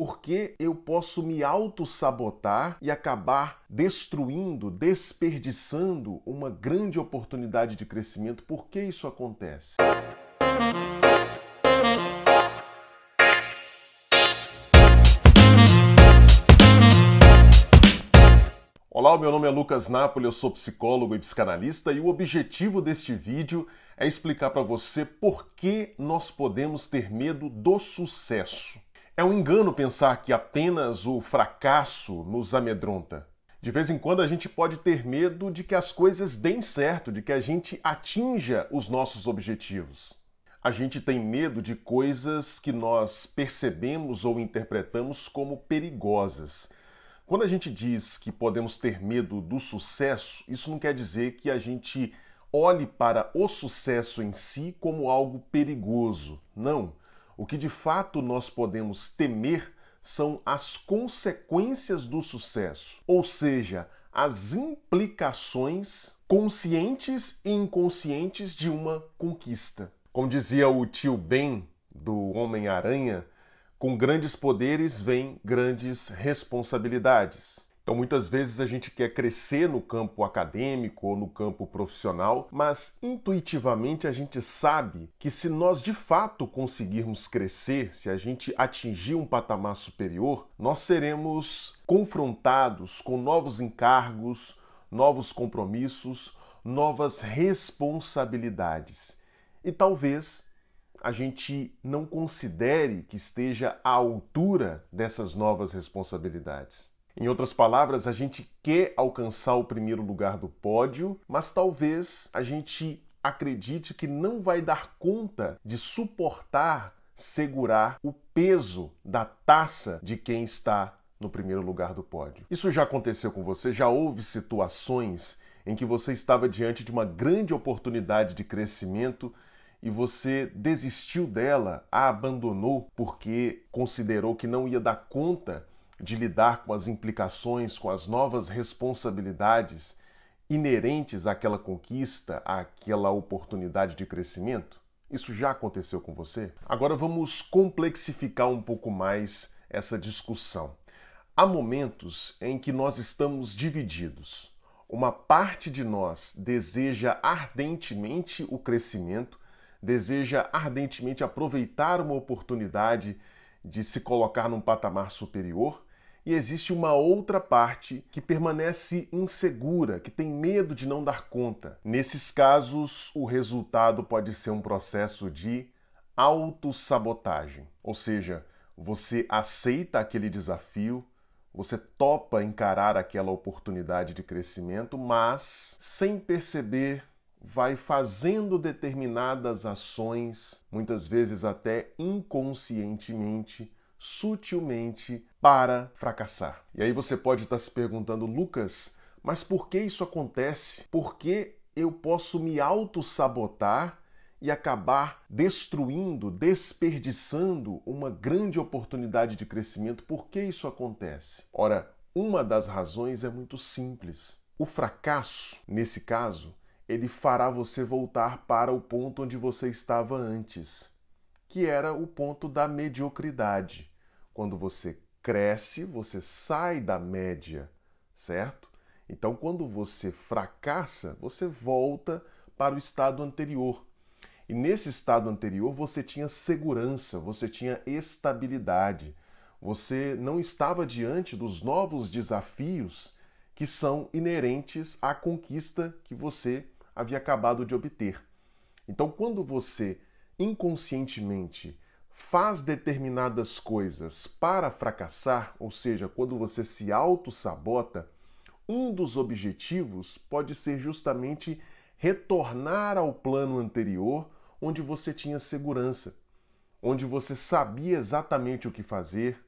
Por que eu posso me auto-sabotar e acabar destruindo, desperdiçando uma grande oportunidade de crescimento? Por que isso acontece? Olá, meu nome é Lucas Napoli, eu sou psicólogo e psicanalista e o objetivo deste vídeo é explicar para você por que nós podemos ter medo do sucesso. É um engano pensar que apenas o fracasso nos amedronta. De vez em quando a gente pode ter medo de que as coisas deem certo, de que a gente atinja os nossos objetivos. A gente tem medo de coisas que nós percebemos ou interpretamos como perigosas quando a gente diz que podemos ter medo do sucesso, isso não quer dizer que a gente olhe para o sucesso em si como algo perigoso. Não. O que de fato nós podemos temer são as consequências do sucesso, ou seja, as implicações conscientes e inconscientes de uma conquista. Como dizia o tio Ben do Homem-Aranha, com grandes poderes vem grandes responsabilidades. Então, muitas vezes a gente quer crescer no campo acadêmico ou no campo profissional, mas intuitivamente a gente sabe que se nós de fato conseguirmos crescer, se a gente atingir um patamar superior, nós seremos confrontados com novos encargos, novos compromissos, novas responsabilidades. E talvez a gente não considere que esteja à altura dessas novas responsabilidades. Em outras palavras, a gente quer alcançar o primeiro lugar do pódio, mas talvez a gente acredite que não vai dar conta de suportar, segurar o peso da taça de quem está no primeiro lugar do pódio. Isso já aconteceu com você? Já houve situações em que você estava diante de uma grande oportunidade de crescimento e você desistiu dela, a abandonou porque considerou que não ia dar conta de lidar com as implicações, com as novas responsabilidades inerentes àquela conquista, àquela oportunidade de crescimento? Isso já aconteceu com você? Agora vamos complexificar um pouco mais essa discussão. Há momentos em que nós estamos divididos. Uma parte de nós deseja ardentemente o crescimento deseja ardentemente aproveitar uma oportunidade de se colocar num patamar superior, e existe uma outra parte que permanece insegura, que tem medo de não dar conta. Nesses casos, o resultado pode ser um processo de autossabotagem, ou seja, você aceita aquele desafio, você topa encarar aquela oportunidade de crescimento, mas sem perceber vai fazendo determinadas ações, muitas vezes até inconscientemente, sutilmente, para fracassar. E aí você pode estar se perguntando, Lucas, mas por que isso acontece? Por que eu posso me auto-sabotar e acabar destruindo, desperdiçando uma grande oportunidade de crescimento? Por que isso acontece? Ora, uma das razões é muito simples. O fracasso, nesse caso, ele fará você voltar para o ponto onde você estava antes, que era o ponto da mediocridade. Quando você cresce, você sai da média, certo? Então, quando você fracassa, você volta para o estado anterior. E nesse estado anterior você tinha segurança, você tinha estabilidade, você não estava diante dos novos desafios que são inerentes à conquista que você havia acabado de obter. Então, quando você inconscientemente faz determinadas coisas para fracassar, ou seja, quando você se auto-sabota, um dos objetivos pode ser justamente retornar ao plano anterior onde você tinha segurança, onde você sabia exatamente o que fazer,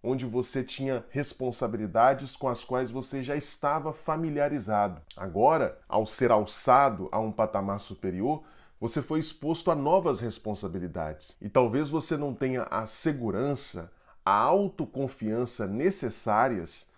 onde você tinha responsabilidades com as quais você já estava familiarizado. Agora, ao ser alçado a um patamar superior, você foi exposto a novas responsabilidades. E talvez você não tenha a segurança, a autoconfiança necessárias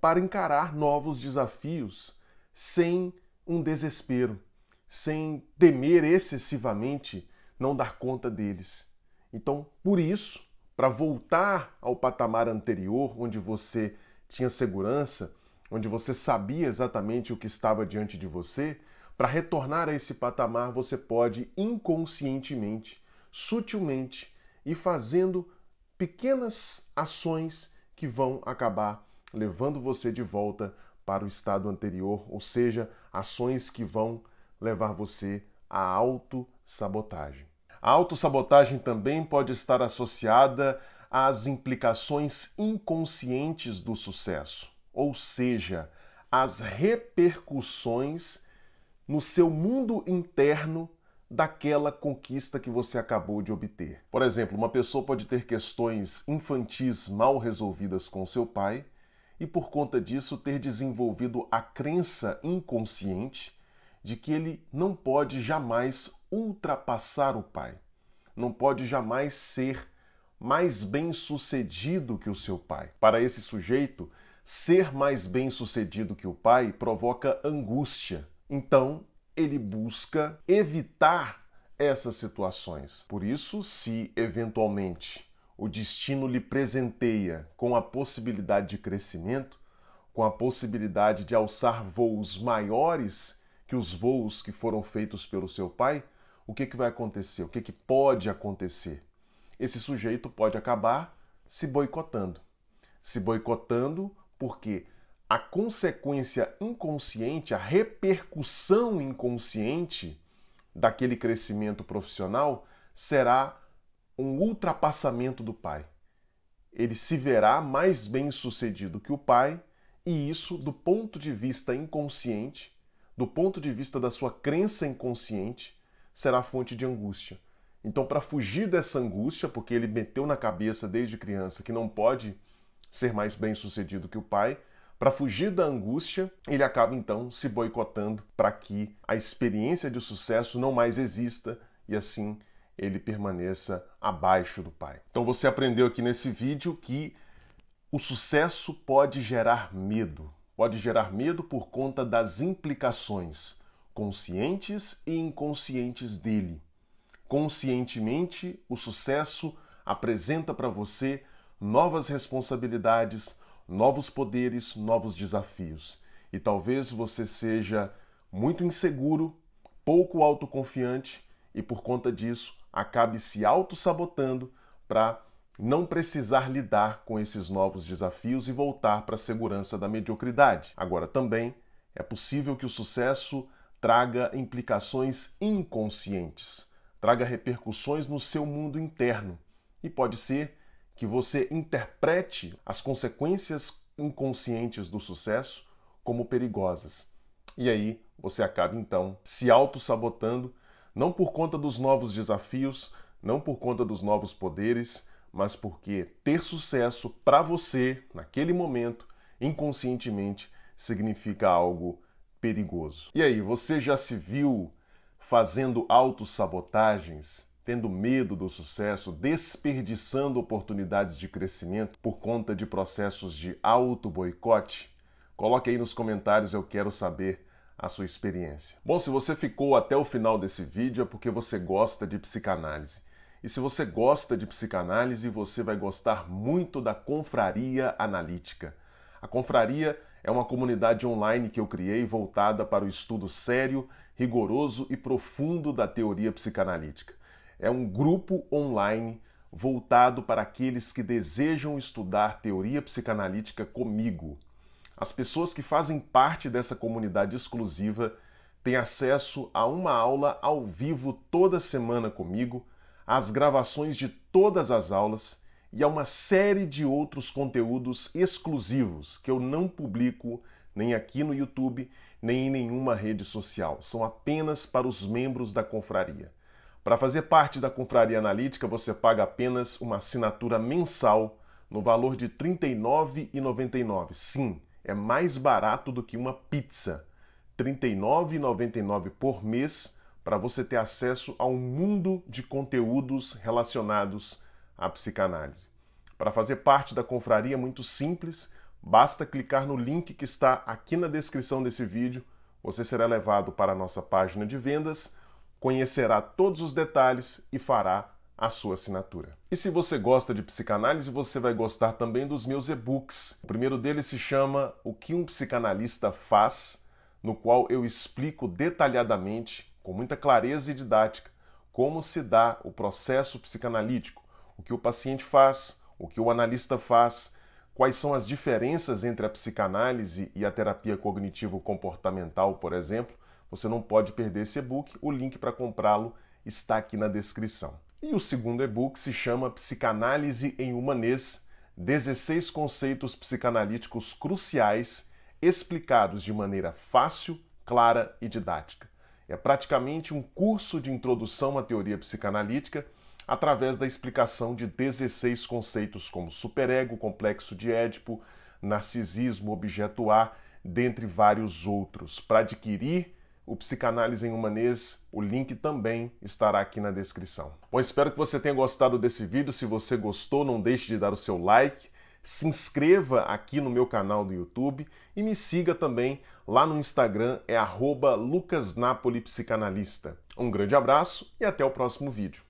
para encarar novos desafios sem um desespero, sem temer excessivamente não dar conta deles. Então, por isso, para voltar ao patamar anterior, onde você tinha segurança, onde você sabia exatamente o que estava diante de você, para retornar a esse patamar, você pode inconscientemente, sutilmente e fazendo pequenas ações que vão acabar levando você de volta para o estado anterior, ou seja, ações que vão levar você à autossabotagem. A autossabotagem também pode estar associada às implicações inconscientes do sucesso, ou seja, às repercussões no seu mundo interno daquela conquista que você acabou de obter. Por exemplo, uma pessoa pode ter questões infantis mal resolvidas com seu pai e, por conta disso, ter desenvolvido a crença inconsciente de que ele não pode jamais ultrapassar o pai, não pode jamais ser mais bem-sucedido que o seu pai. Para esse sujeito, ser mais bem-sucedido que o pai provoca angústia. Então, ele busca evitar essas situações. Por isso, se eventualmente o destino lhe presenteia com a possibilidade de crescimento, com a possibilidade de alçar voos maiores que os voos que foram feitos pelo seu pai, o que, que vai acontecer? O que, que pode acontecer? Esse sujeito pode acabar se boicotando. Se boicotando porque a consequência inconsciente, a repercussão inconsciente daquele crescimento profissional será um ultrapassamento do pai. Ele se verá mais bem sucedido que o pai, e isso, do ponto de vista inconsciente, do ponto de vista da sua crença inconsciente, será fonte de angústia. Então, para fugir dessa angústia, porque ele meteu na cabeça desde criança que não pode ser mais bem sucedido que o pai, para fugir da angústia, ele acaba então se boicotando para que a experiência de sucesso não mais exista e assim ele permaneça abaixo do pai. Então você aprendeu aqui nesse vídeo que o sucesso pode gerar medo. Pode gerar medo por conta das implicações conscientes e inconscientes dele. Conscientemente, o sucesso apresenta para você novas responsabilidades, novos poderes, novos desafios. E talvez você seja muito inseguro, pouco autoconfiante e por conta disso acabe se auto-sabotando para não precisar lidar com esses novos desafios e voltar para a segurança da mediocridade. Agora, também é possível que o sucesso traga implicações inconscientes, traga repercussões no seu mundo interno e pode ser que você interprete as consequências inconscientes do sucesso como perigosas. E aí você acaba então se auto-sabotando, não por conta dos novos desafios, não por conta dos novos poderes, mas porque ter sucesso para você, naquele momento, inconscientemente, significa algo perigoso. E aí, você já se viu fazendo autossabotagens? Tendo medo do sucesso, desperdiçando oportunidades de crescimento por conta de processos de auto-boicote? Coloque aí nos comentários, eu quero saber a sua experiência. Bom, se você ficou até o final desse vídeo é porque você gosta de psicanálise. E se você gosta de psicanálise, você vai gostar muito da Confraria Analítica. A Confraria é uma comunidade online que eu criei voltada para o estudo sério, rigoroso e profundo da teoria psicanalítica é um grupo online voltado para aqueles que desejam estudar teoria psicanalítica comigo. As pessoas que fazem parte dessa comunidade exclusiva têm acesso a uma aula ao vivo toda semana comigo, às gravações de todas as aulas e a uma série de outros conteúdos exclusivos que eu não publico nem aqui no YouTube, nem em nenhuma rede social. São apenas para os membros da confraria. Para fazer parte da Confraria Analítica, você paga apenas uma assinatura mensal no valor de R$ 39,99. Sim, é mais barato do que uma pizza. R$ 39,99 por mês para você ter acesso a um mundo de conteúdos relacionados à psicanálise. Para fazer parte da confraria é muito simples, basta clicar no link que está aqui na descrição desse vídeo. Você será levado para a nossa página de vendas conhecerá todos os detalhes e fará a sua assinatura. E se você gosta de psicanálise, você vai gostar também dos meus e-books. O primeiro deles se chama O que um psicanalista faz, no qual eu explico detalhadamente, com muita clareza e didática, como se dá o processo psicanalítico, o que o paciente faz, o que o analista faz, quais são as diferenças entre a psicanálise e a terapia cognitivo-comportamental, por exemplo. Você não pode perder esse e-book, o link para comprá-lo está aqui na descrição. E o segundo e-book se chama Psicanálise em Humanês: 16 conceitos psicanalíticos cruciais explicados de maneira fácil, clara e didática. É praticamente um curso de introdução à teoria psicanalítica através da explicação de 16 conceitos como superego, complexo de Édipo, narcisismo, objeto A, dentre vários outros. Para adquirir o Psicanálise em Humanês, o link também estará aqui na descrição. Bom, espero que você tenha gostado desse vídeo. Se você gostou, não deixe de dar o seu like, se inscreva aqui no meu canal do YouTube e me siga também lá no Instagram, é lucasnapolipsicanalista. Um grande abraço e até o próximo vídeo.